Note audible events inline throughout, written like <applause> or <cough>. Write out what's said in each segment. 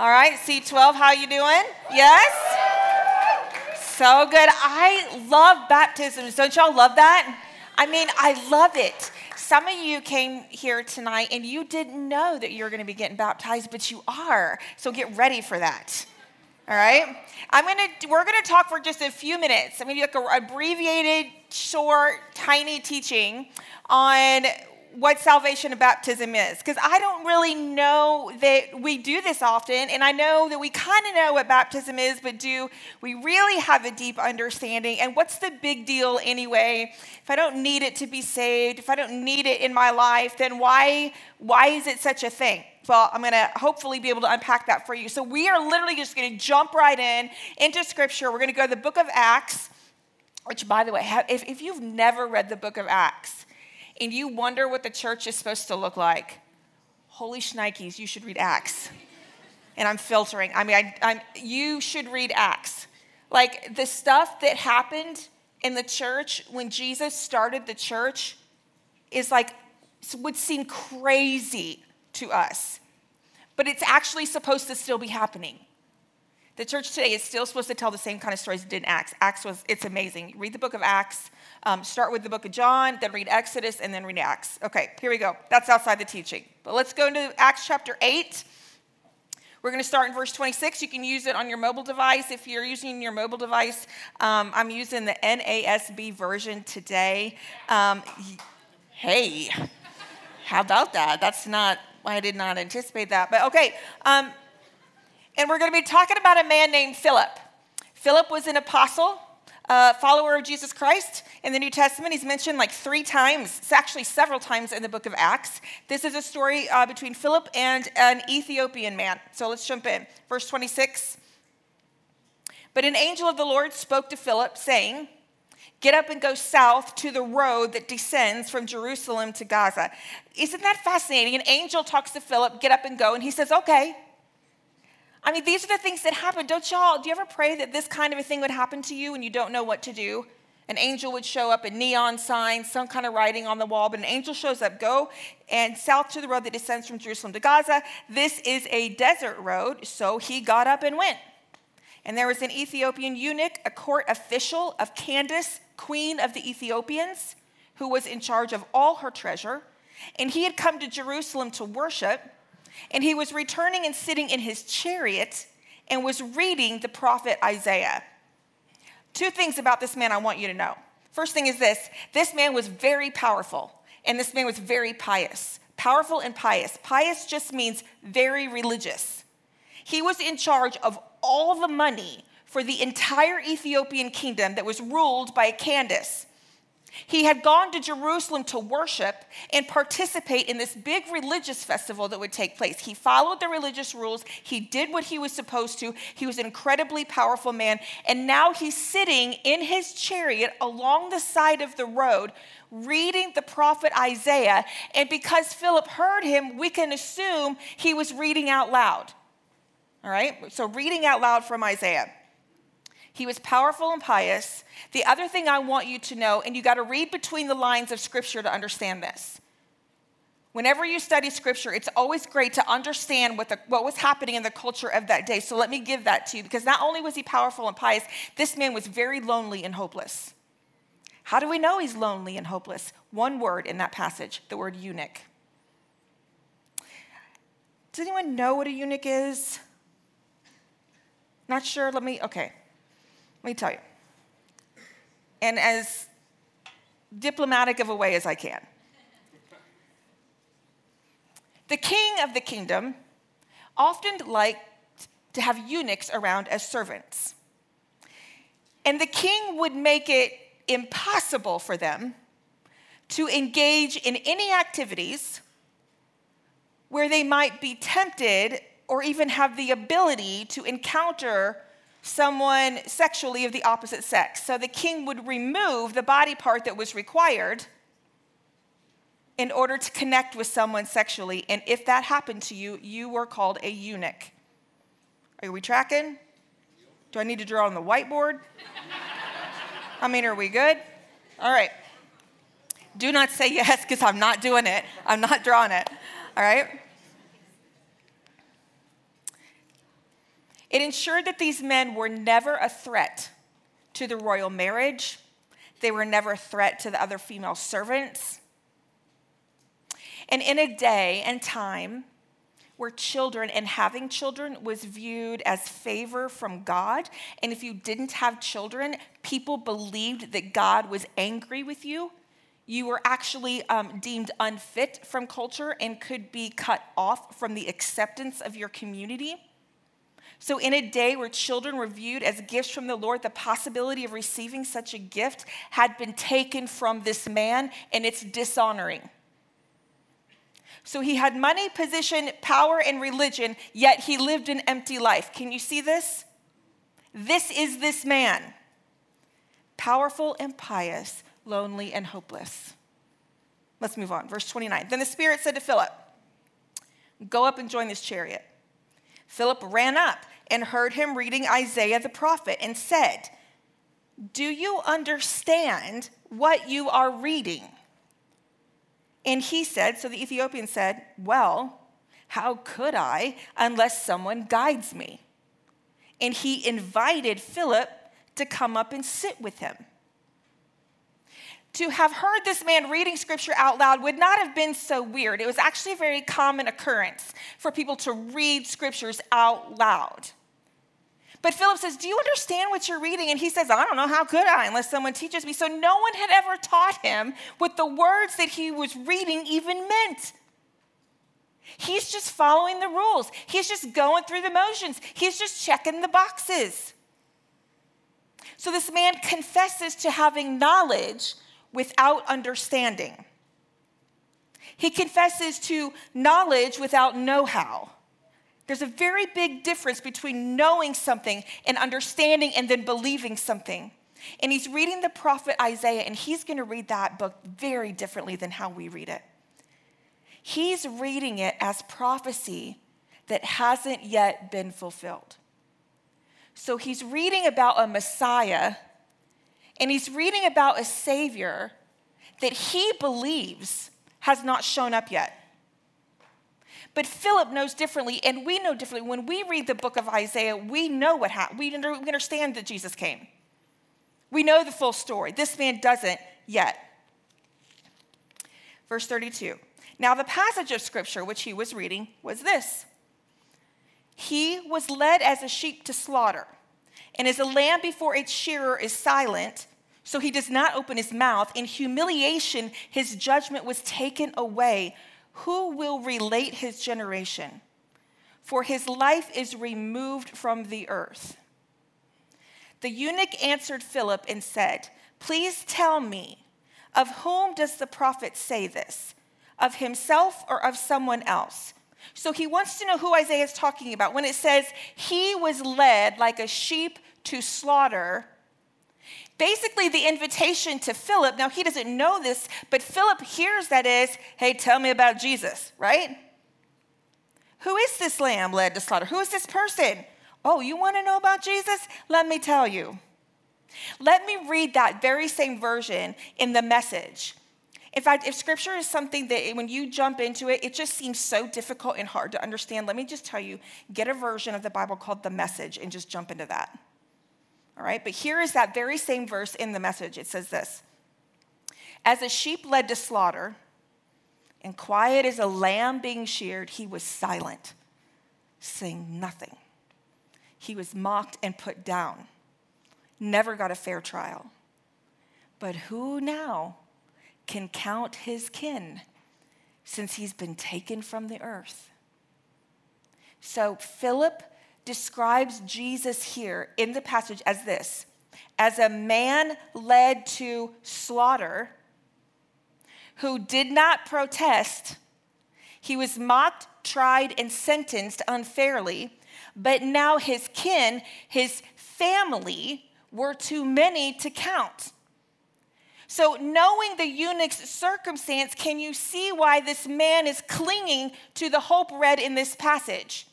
All right, C12, how you doing? Yes? So good. I love baptisms. Don't y'all love that? I mean, I love it. Some of you came here tonight and you didn't know that you were going to be getting baptized, but you are. So get ready for that. All right? I'm to we're going to talk for just a few minutes. I'm going to do like an abbreviated, short, tiny teaching on what salvation and baptism is because I don't really know that we do this often, and I know that we kind of know what baptism is, but do we really have a deep understanding? And what's the big deal anyway? If I don't need it to be saved, if I don't need it in my life, then why why is it such a thing? Well, I'm going to hopefully be able to unpack that for you. So we are literally just going to jump right in into Scripture. We're going to go to the Book of Acts, which, by the way, if, if you've never read the Book of Acts and you wonder what the church is supposed to look like, holy shnikes, you should read Acts. And I'm filtering. I mean, I, I'm, you should read Acts. Like the stuff that happened in the church when Jesus started the church is like, would seem crazy to us. But it's actually supposed to still be happening. The church today is still supposed to tell the same kind of stories it did in Acts. Acts was, it's amazing. Read the book of Acts, um, start with the book of John, then read Exodus, and then read Acts. Okay, here we go. That's outside the teaching. But let's go into Acts chapter 8. We're going to start in verse 26. You can use it on your mobile device. If you're using your mobile device, um, I'm using the NASB version today. Um, hey, how about that? That's not, I did not anticipate that. But okay, um, and we're going to be talking about a man named Philip. Philip was an apostle, a follower of Jesus Christ. In the New Testament, he's mentioned like three times, it's actually several times in the book of Acts. This is a story uh, between Philip and an Ethiopian man. So let's jump in. Verse 26. But an angel of the Lord spoke to Philip, saying, Get up and go south to the road that descends from Jerusalem to Gaza. Isn't that fascinating? An angel talks to Philip, get up and go, and he says, Okay, I mean, these are the things that happen. Don't y'all, do you ever pray that this kind of a thing would happen to you and you don't know what to do? An angel would show up, a neon sign, some kind of writing on the wall, but an angel shows up, go and south to the road that descends from Jerusalem to Gaza. This is a desert road, so he got up and went. And there was an Ethiopian eunuch, a court official of Candace, queen of the Ethiopians, who was in charge of all her treasure. And he had come to Jerusalem to worship. And he was returning and sitting in his chariot and was reading the prophet Isaiah. Two things about this man I want you to know. First thing is this this man was very powerful, and this man was very pious. Powerful and pious. Pious just means very religious. He was in charge of all the money for the entire Ethiopian kingdom that was ruled by Candace. He had gone to Jerusalem to worship and participate in this big religious festival that would take place. He followed the religious rules, he did what he was supposed to. He was an incredibly powerful man. And now he's sitting in his chariot along the side of the road reading the prophet Isaiah. And because Philip heard him, we can assume he was reading out loud. All right? So, reading out loud from Isaiah. He was powerful and pious. The other thing I want you to know, and you got to read between the lines of Scripture to understand this. Whenever you study Scripture, it's always great to understand what, the, what was happening in the culture of that day. So let me give that to you because not only was he powerful and pious, this man was very lonely and hopeless. How do we know he's lonely and hopeless? One word in that passage, the word eunuch. Does anyone know what a eunuch is? Not sure? Let me, okay. Let me tell you. And as diplomatic of a way as I can. The king of the kingdom often liked to have eunuchs around as servants. And the king would make it impossible for them to engage in any activities where they might be tempted or even have the ability to encounter someone sexually of the opposite sex. So the king would remove the body part that was required in order to connect with someone sexually. And if that happened to you, you were called a eunuch. Are we tracking? Do I need to draw on the whiteboard? I mean, are we good? All right. Do not say yes because I'm not doing it. I'm not drawing it. All right. It ensured that these men were never a threat to the royal marriage, they were never a threat to the other female servants. And in a day and time where children and having children was viewed as favor from God, and if you didn't have children, people believed that God was angry with you. You were actually um, deemed unfit from culture and could be cut off from the acceptance of your community. So, in a day where children were viewed as gifts from the Lord, the possibility of receiving such a gift had been taken from this man, and it's dishonoring. So, he had money, position, power, and religion, yet he lived an empty life. Can you see this? This is this man powerful and pious, lonely and hopeless. Let's move on. Verse 29. Then the Spirit said to Philip, Go up and join this chariot. Philip ran up and heard him reading Isaiah the prophet and said, Do you understand what you are reading? And he said, So the Ethiopian said, Well, how could I unless someone guides me? And he invited Philip to come up and sit with him to have heard this man reading scripture out loud would not have been so weird. It was actually a very common occurrence for people to read scriptures out loud. But Philip says, Do you understand what you're reading? And he says, I don't know, how could I unless someone teaches me? So no one had ever taught him what the words that he was reading even meant. He's just following the rules, he's just going through the motions, he's just checking the boxes. So this man confesses to having knowledge without understanding. He confesses to knowledge without know how. There's a very big difference between knowing something and understanding and then believing something. And he's reading the prophet Isaiah, and he's going to read that book very differently than how we read it. He's reading it as prophecy that hasn't yet been fulfilled. So he's reading about a Messiah and he's reading about a Savior that he believes has not shown up yet. But Philip knows differently, and we know differently. When we read the book of Isaiah, we know what happened. We understand that Jesus came. We know the full story. This man doesn't yet. Verse 32. Now, the passage of scripture which he was reading was this He was led as a sheep to slaughter, and as a lamb before its shearer is silent, so he does not open his mouth. In humiliation, his judgment was taken away. Who will relate his generation? For his life is removed from the earth. The eunuch answered Philip and said, Please tell me, of whom does the prophet say this? Of himself or of someone else? So he wants to know who Isaiah is talking about. When it says, He was led like a sheep to slaughter, basically the invitation to Philip. Now, he doesn't know this, but Philip hears that is, hey, tell me about Jesus, right? Who is this lamb led to slaughter? Who is this person? Oh, you want to know about Jesus? Let me tell you. Let me read that very same version in the message. In fact, if scripture is something that when you jump into it, it just seems so difficult and hard to understand, let me just tell you get a version of the Bible called the message and just jump into that. All right, but here is that very same verse in the message. It says this As a sheep led to slaughter, and quiet as a lamb being sheared, he was silent, saying nothing. He was mocked and put down, never got a fair trial. But who now can count his kin since he's been taken from the earth? So Philip describes Jesus here in the passage as this as a man led to slaughter who did not protest. He was mocked, tried, and sentenced unfairly, but now his kin, his family, were too many to count. So, knowing the eunuch's circumstance, can you see why this man is clinging to the hope read in this passage?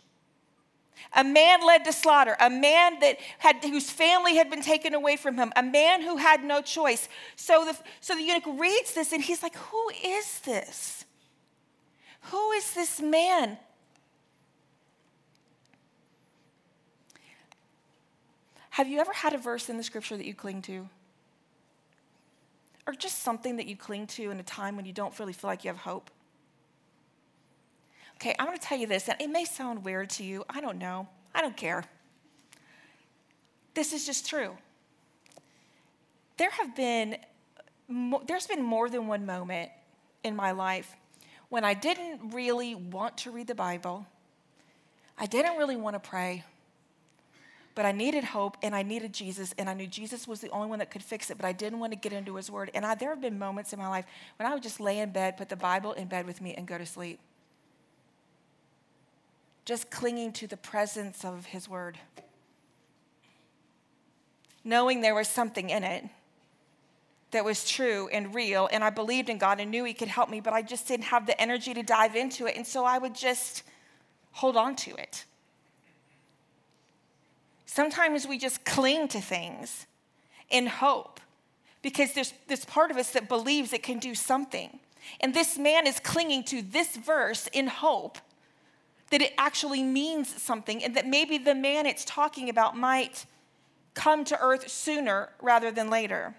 A man led to slaughter, a man that had, whose family had been taken away from him, a man who had no choice. So the, so the eunuch reads this and he's like, Who is this? Who is this man? Have you ever had a verse in the scripture that you cling to? Or just something that you cling to in a time when you don't really feel like you have hope? Okay, I'm going to tell you this, and it may sound weird to you. I don't know. I don't care. This is just true. There have been, there's been more than one moment in my life when I didn't really want to read the Bible. I didn't really want to pray, but I needed hope and I needed Jesus, and I knew Jesus was the only one that could fix it, but I didn't want to get into his word. And I, there have been moments in my life when I would just lay in bed, put the Bible in bed with me, and go to sleep. Just clinging to the presence of his word, knowing there was something in it that was true and real, and I believed in God and knew He could help me, but I just didn't have the energy to dive into it. And so I would just hold on to it. Sometimes we just cling to things in hope because there's this part of us that believes it can do something. And this man is clinging to this verse in hope that it actually means something and that maybe the man it's talking about might come to earth sooner rather than later.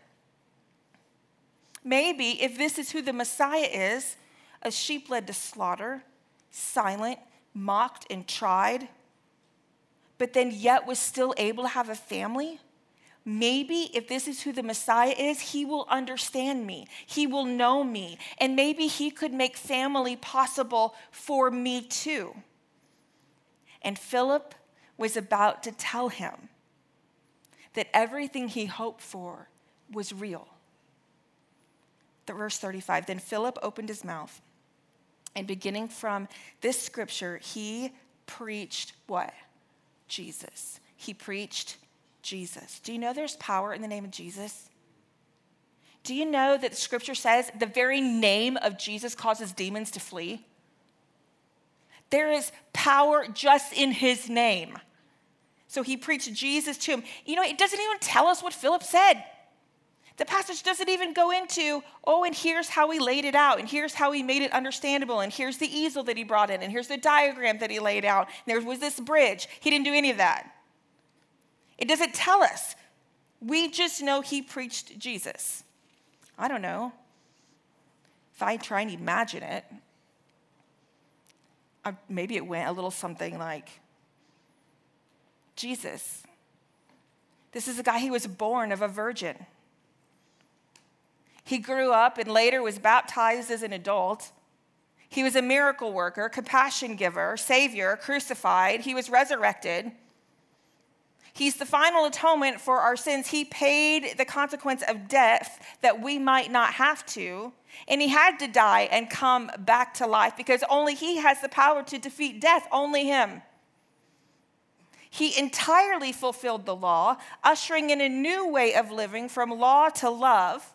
Maybe if this is who the Messiah is, a sheep led to slaughter, silent, mocked, and tried, but then yet was still able to have a family. Maybe if this is who the Messiah is, he will understand me. He will know me. And maybe he could make family possible for me too. And Philip was about to tell him that everything he hoped for was real verse 35 Then Philip opened his mouth, and beginning from this scripture, he preached what? Jesus. He preached Jesus. Do you know there's power in the name of Jesus? Do you know that the scripture says the very name of Jesus causes demons to flee? There is power just in his name. So he preached Jesus to him. You know, it doesn't even tell us what Philip said. The passage doesn't even go into, oh, and here's how he laid it out, and here's how he made it understandable, and here's the easel that he brought in, and here's the diagram that he laid out, and there was this bridge. He didn't do any of that. It doesn't tell us. We just know he preached Jesus. I don't know. If I try and imagine it, maybe it went a little something like Jesus. This is a guy he was born of a virgin. He grew up and later was baptized as an adult. He was a miracle worker, compassion giver, savior, crucified. He was resurrected. He's the final atonement for our sins. He paid the consequence of death that we might not have to. And he had to die and come back to life because only he has the power to defeat death, only him. He entirely fulfilled the law, ushering in a new way of living from law to love.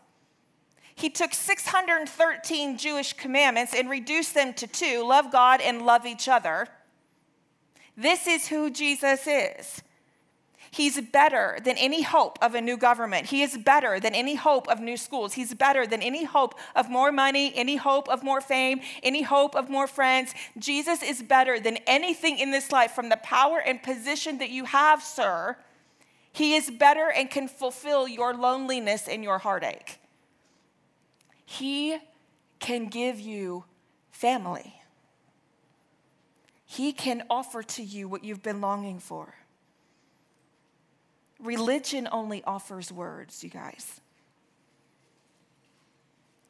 He took 613 Jewish commandments and reduced them to two love God and love each other. This is who Jesus is. He's better than any hope of a new government. He is better than any hope of new schools. He's better than any hope of more money, any hope of more fame, any hope of more friends. Jesus is better than anything in this life from the power and position that you have, sir. He is better and can fulfill your loneliness and your heartache. He can give you family. He can offer to you what you've been longing for. Religion only offers words, you guys.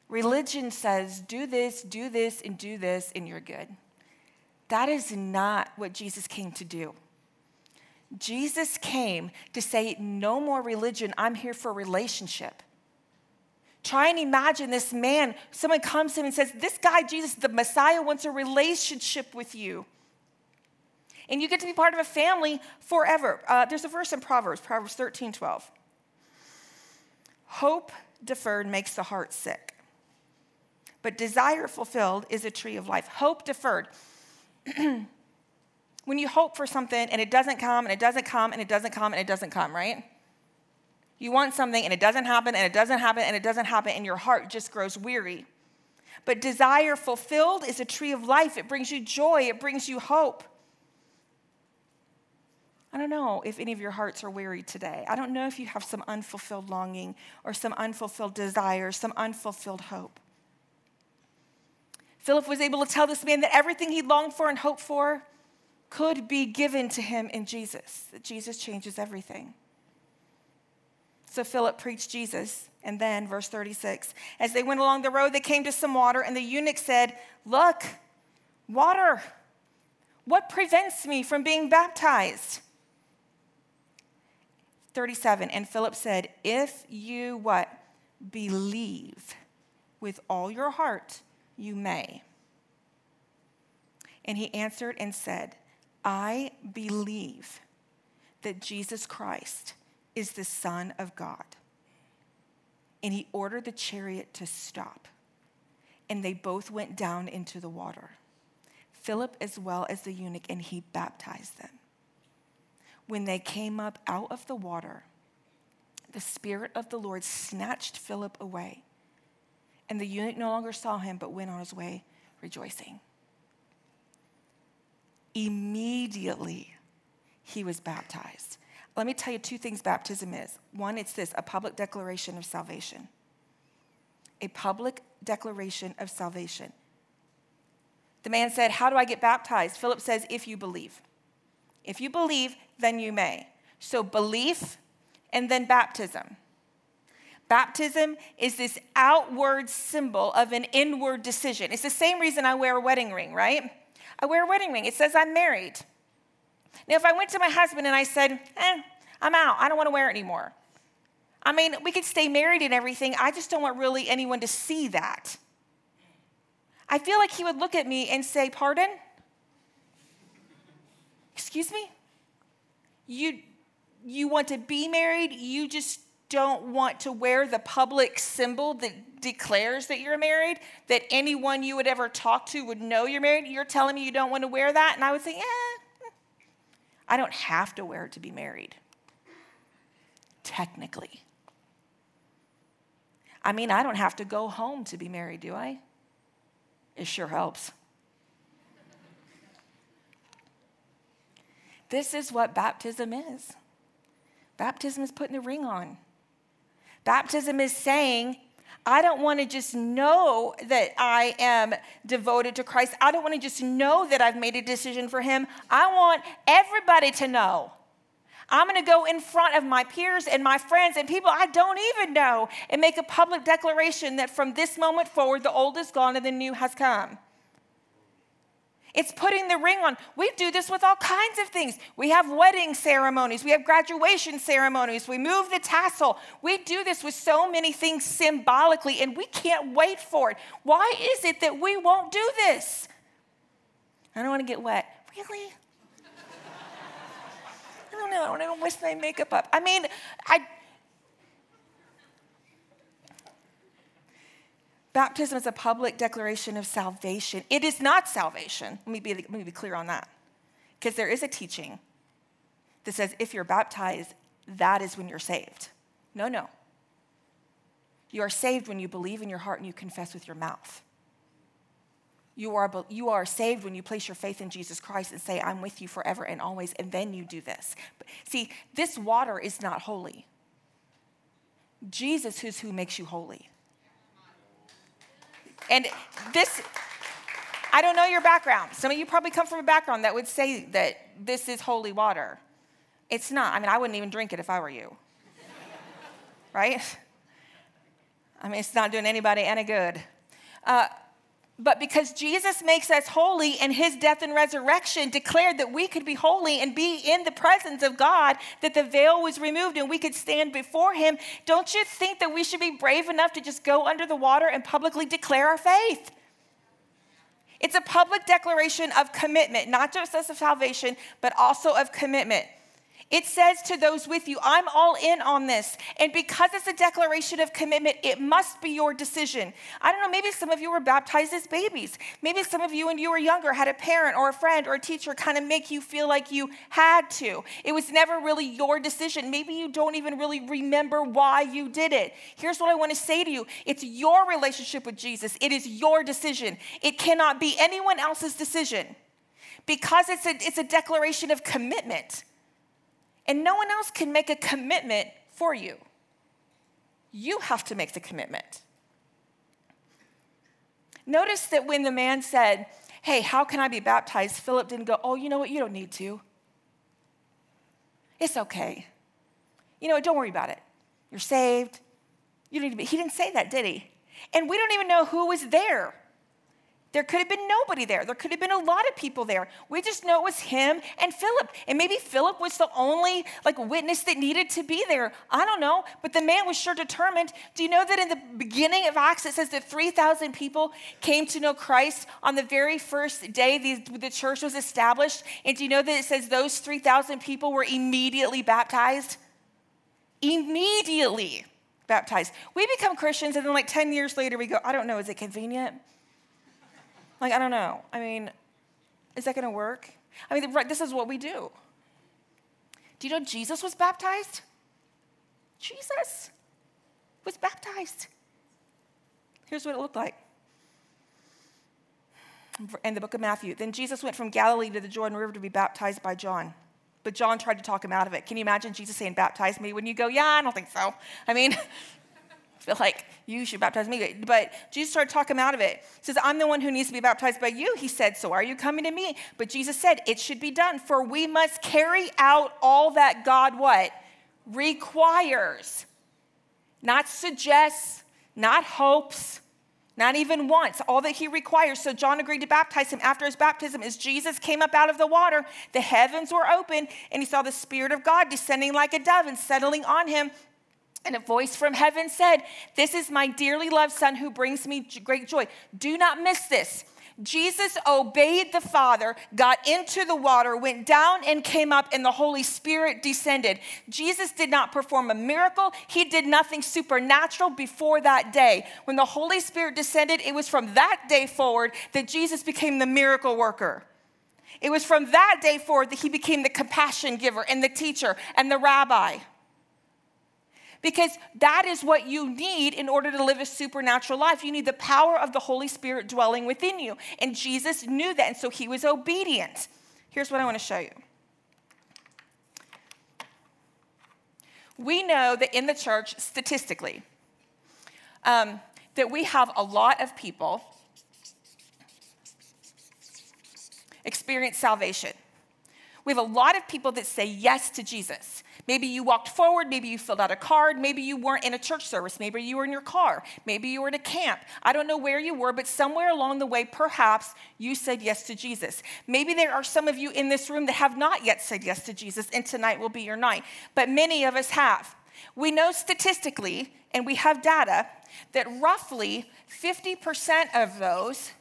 Religion says, do this, do this, and do this, and you're good. That is not what Jesus came to do. Jesus came to say, no more religion, I'm here for relationship. Try and imagine this man. Someone comes to him and says, This guy, Jesus, the Messiah, wants a relationship with you. And you get to be part of a family forever. Uh, there's a verse in Proverbs, Proverbs 13 12. Hope deferred makes the heart sick, but desire fulfilled is a tree of life. Hope deferred. <clears throat> when you hope for something and it doesn't come and it doesn't come and it doesn't come and it doesn't come, right? You want something and it doesn't happen and it doesn't happen and it doesn't happen and your heart just grows weary. But desire fulfilled is a tree of life. It brings you joy, it brings you hope. I don't know if any of your hearts are weary today. I don't know if you have some unfulfilled longing or some unfulfilled desire, some unfulfilled hope. Philip was able to tell this man that everything he longed for and hoped for could be given to him in Jesus, that Jesus changes everything. So Philip preached Jesus. And then, verse 36, as they went along the road, they came to some water, and the eunuch said, Look, water. What prevents me from being baptized? 37, and Philip said, If you what? Believe with all your heart, you may. And he answered and said, I believe that Jesus Christ is the Son of God. And he ordered the chariot to stop. And they both went down into the water, Philip as well as the eunuch, and he baptized them. When they came up out of the water, the Spirit of the Lord snatched Philip away. And the eunuch no longer saw him, but went on his way rejoicing. Immediately, he was baptized. Let me tell you two things baptism is. One, it's this a public declaration of salvation. A public declaration of salvation. The man said, How do I get baptized? Philip says, If you believe. If you believe, then you may. So, belief and then baptism. Baptism is this outward symbol of an inward decision. It's the same reason I wear a wedding ring, right? I wear a wedding ring. It says I'm married. Now, if I went to my husband and I said, eh, I'm out, I don't want to wear it anymore. I mean, we could stay married and everything. I just don't want really anyone to see that. I feel like he would look at me and say, Pardon? Excuse me? You, you want to be married, you just don't want to wear the public symbol that declares that you're married, that anyone you would ever talk to would know you're married. You're telling me you don't want to wear that? And I would say, yeah, mm, I don't have to wear it to be married. Technically. I mean, I don't have to go home to be married, do I? It sure helps. This is what baptism is. Baptism is putting a ring on. Baptism is saying, I don't want to just know that I am devoted to Christ. I don't want to just know that I've made a decision for Him. I want everybody to know. I'm going to go in front of my peers and my friends and people I don't even know and make a public declaration that from this moment forward, the old is gone and the new has come. It's putting the ring on. We do this with all kinds of things. We have wedding ceremonies, we have graduation ceremonies, we move the tassel. We do this with so many things symbolically, and we can't wait for it. Why is it that we won't do this? I don't want to get wet. Really? I don't know. I don't want to mess my makeup up. I mean, I Baptism is a public declaration of salvation. It is not salvation. Let me be, let me be clear on that. Because there is a teaching that says if you're baptized, that is when you're saved. No, no. You are saved when you believe in your heart and you confess with your mouth. You are, you are saved when you place your faith in Jesus Christ and say, I'm with you forever and always, and then you do this. But see, this water is not holy. Jesus is who makes you holy. And this, I don't know your background. Some of you probably come from a background that would say that this is holy water. It's not. I mean, I wouldn't even drink it if I were you. <laughs> right? I mean, it's not doing anybody any good. Uh, but because Jesus makes us holy and his death and resurrection declared that we could be holy and be in the presence of God, that the veil was removed and we could stand before him, don't you think that we should be brave enough to just go under the water and publicly declare our faith? It's a public declaration of commitment, not just of salvation, but also of commitment. It says to those with you, I'm all in on this. And because it's a declaration of commitment, it must be your decision. I don't know, maybe some of you were baptized as babies. Maybe some of you, when you were younger, had a parent or a friend or a teacher kind of make you feel like you had to. It was never really your decision. Maybe you don't even really remember why you did it. Here's what I want to say to you it's your relationship with Jesus, it is your decision. It cannot be anyone else's decision because it's a, it's a declaration of commitment. And no one else can make a commitment for you. You have to make the commitment. Notice that when the man said, Hey, how can I be baptized? Philip didn't go, Oh, you know what? You don't need to. It's okay. You know? Don't worry about it. You're saved. You don't need to be. He didn't say that, did he? And we don't even know who was there. There could have been nobody there. There could have been a lot of people there. We just know it was him and Philip. And maybe Philip was the only like witness that needed to be there. I don't know, but the man was sure determined. Do you know that in the beginning of Acts it says that 3,000 people came to know Christ on the very first day the, the church was established? And do you know that it says those 3,000 people were immediately baptized? Immediately baptized. We become Christians and then like 10 years later we go, I don't know, is it convenient? Like, I don't know. I mean, is that going to work? I mean, this is what we do. Do you know Jesus was baptized? Jesus was baptized. Here's what it looked like. In the book of Matthew, then Jesus went from Galilee to the Jordan River to be baptized by John. But John tried to talk him out of it. Can you imagine Jesus saying, Baptize me? When you go, Yeah, I don't think so. I mean, <laughs> feel like you should baptize me. But Jesus started talking him out of it. He says, I'm the one who needs to be baptized by you. He said, So are you coming to me? But Jesus said, It should be done, for we must carry out all that God what? Requires. Not suggests, not hopes, not even wants, all that he requires. So John agreed to baptize him. After his baptism, as Jesus came up out of the water, the heavens were open, and he saw the Spirit of God descending like a dove and settling on him. And a voice from heaven said, This is my dearly loved son who brings me great joy. Do not miss this. Jesus obeyed the Father, got into the water, went down and came up, and the Holy Spirit descended. Jesus did not perform a miracle. He did nothing supernatural before that day. When the Holy Spirit descended, it was from that day forward that Jesus became the miracle worker. It was from that day forward that he became the compassion giver and the teacher and the rabbi because that is what you need in order to live a supernatural life. You need the power of the Holy Spirit dwelling within you. And Jesus knew that, and so he was obedient. Here's what I want to show you. We know that in the church, statistically, um, that we have a lot of people experience salvation. We have a lot of people that say yes to Jesus. Maybe you walked forward, maybe you filled out a card, maybe you weren't in a church service, maybe you were in your car, maybe you were at a camp. I don't know where you were, but somewhere along the way, perhaps you said yes to Jesus. Maybe there are some of you in this room that have not yet said yes to Jesus, and tonight will be your night, but many of us have. We know statistically, and we have data, that roughly 50% of those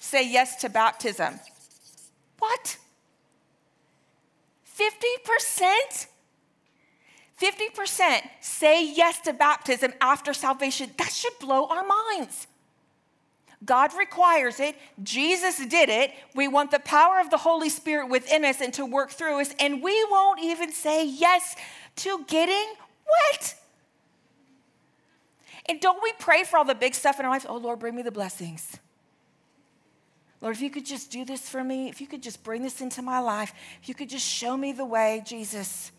say yes to baptism. What? 50%? 50% say yes to baptism after salvation. That should blow our minds. God requires it. Jesus did it. We want the power of the Holy Spirit within us and to work through us, and we won't even say yes to getting wet. And don't we pray for all the big stuff in our life? Oh, Lord, bring me the blessings. Lord, if you could just do this for me, if you could just bring this into my life, if you could just show me the way, Jesus.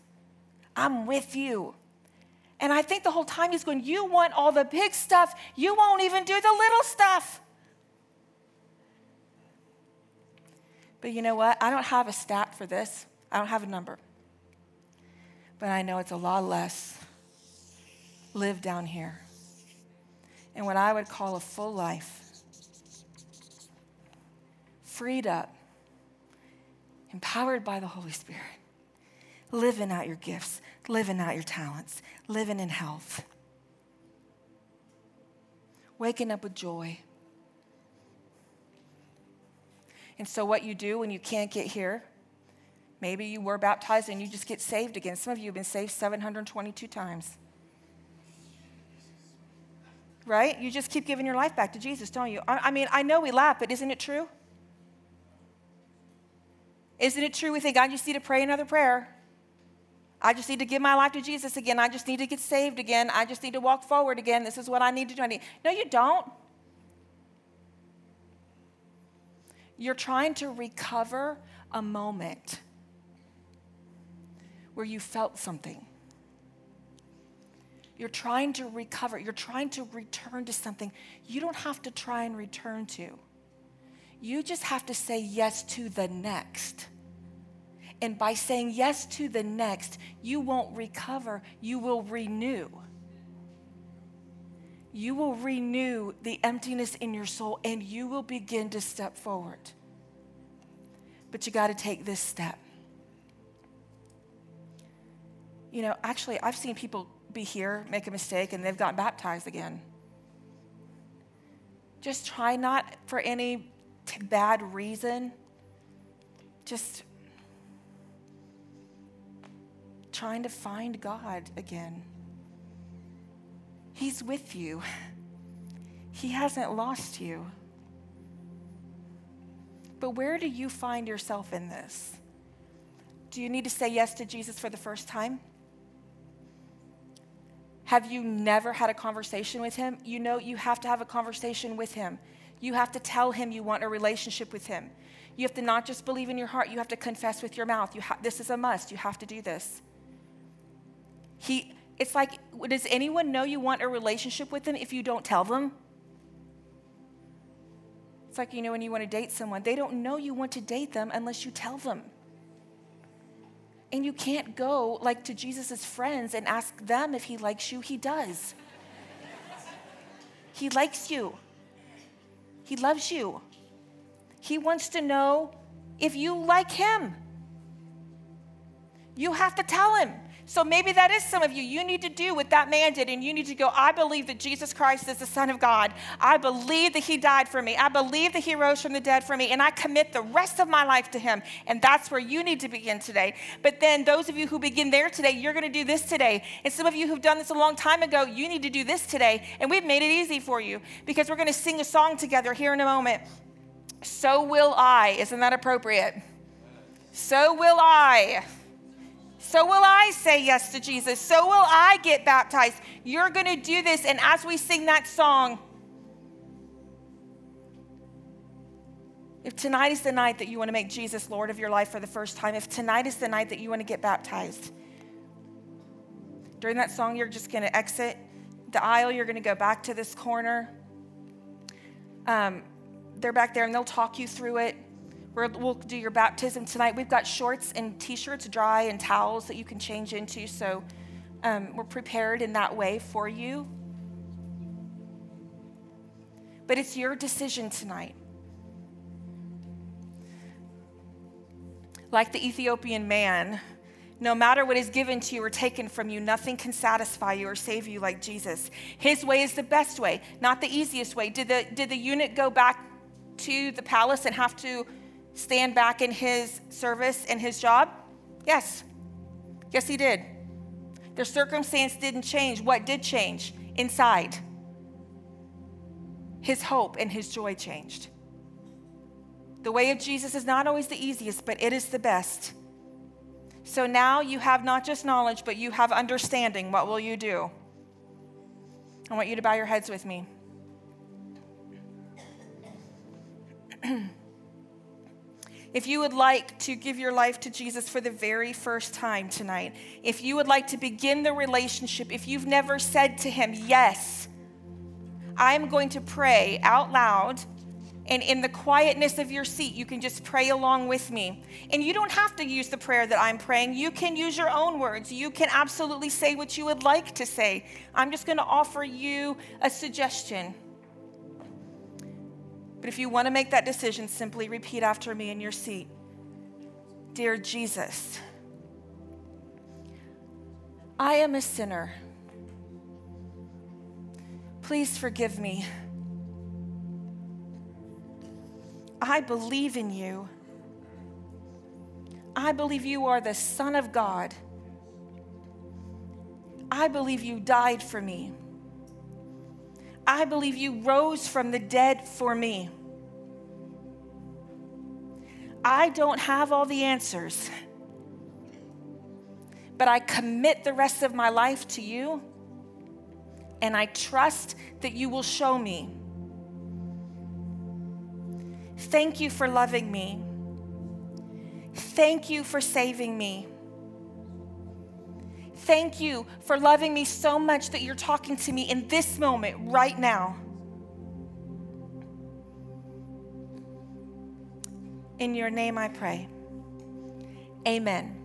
I'm with you. And I think the whole time he's going, You want all the big stuff, you won't even do the little stuff. But you know what? I don't have a stat for this, I don't have a number. But I know it's a lot less live down here. And what I would call a full life, freed up, empowered by the Holy Spirit living out your gifts, living out your talents, living in health, waking up with joy. And so, what you do when you can't get here, maybe you were baptized and you just get saved again. Some of you have been saved 722 times. Right? You just keep giving your life back to Jesus, don't you? I mean, I know we laugh, but isn't it true? Isn't it true we think, I just need to pray another prayer? I just need to give my life to Jesus again. I just need to get saved again. I just need to walk forward again. This is what I need to do. Need. No, you don't. You're trying to recover a moment where you felt something. You're trying to recover, you're trying to return to something you don't have to try and return to. You just have to say yes to the next. And by saying yes to the next, you won't recover, you will renew. You will renew the emptiness in your soul and you will begin to step forward. But you got to take this step. You know, actually, I've seen people be here, make a mistake, and they've gotten baptized again. Just try not for any bad reason. Just trying to find God again. He's with you, He hasn't lost you. But where do you find yourself in this? Do you need to say yes to Jesus for the first time? Have you never had a conversation with him? You know, you have to have a conversation with him. You have to tell him you want a relationship with him. You have to not just believe in your heart, you have to confess with your mouth. You ha- this is a must. You have to do this. He, it's like, does anyone know you want a relationship with them if you don't tell them? It's like, you know, when you want to date someone, they don't know you want to date them unless you tell them. And you can't go like to Jesus' friends and ask them if he likes you. He does. he likes you. He loves you. He wants to know if you like him. You have to tell him. So maybe that is some of you. You need to do what that man did, and you need to go, I believe that Jesus Christ is the Son of God. I believe that He died for me. I believe that He rose from the dead for me, and I commit the rest of my life to Him. And that's where you need to begin today. But then, those of you who begin there today, you're going to do this today. And some of you who've done this a long time ago, you need to do this today. And we've made it easy for you because we're going to sing a song together here in a moment. So will I. Isn't that appropriate? So will I. So will I say yes to Jesus. So will I get baptized. You're going to do this. And as we sing that song, if tonight is the night that you want to make Jesus Lord of your life for the first time, if tonight is the night that you want to get baptized, during that song, you're just going to exit the aisle. You're going to go back to this corner. Um, they're back there and they'll talk you through it we will do your baptism tonight. We've got shorts and t shirts, dry, and towels that you can change into. So um, we're prepared in that way for you. But it's your decision tonight. Like the Ethiopian man, no matter what is given to you or taken from you, nothing can satisfy you or save you like Jesus. His way is the best way, not the easiest way. Did the, did the eunuch go back to the palace and have to stand back in his service and his job? Yes. Yes, he did. Their circumstance didn't change. What did change? Inside. His hope and his joy changed. The way of Jesus is not always the easiest, but it is the best. So now you have not just knowledge, but you have understanding. What will you do? I want you to bow your heads with me. <clears throat> If you would like to give your life to Jesus for the very first time tonight, if you would like to begin the relationship, if you've never said to Him, Yes, I'm going to pray out loud, and in the quietness of your seat, you can just pray along with me. And you don't have to use the prayer that I'm praying. You can use your own words. You can absolutely say what you would like to say. I'm just going to offer you a suggestion. But if you want to make that decision, simply repeat after me in your seat Dear Jesus, I am a sinner. Please forgive me. I believe in you. I believe you are the Son of God. I believe you died for me. I believe you rose from the dead for me. I don't have all the answers, but I commit the rest of my life to you, and I trust that you will show me. Thank you for loving me. Thank you for saving me. Thank you for loving me so much that you're talking to me in this moment, right now. In your name I pray. Amen.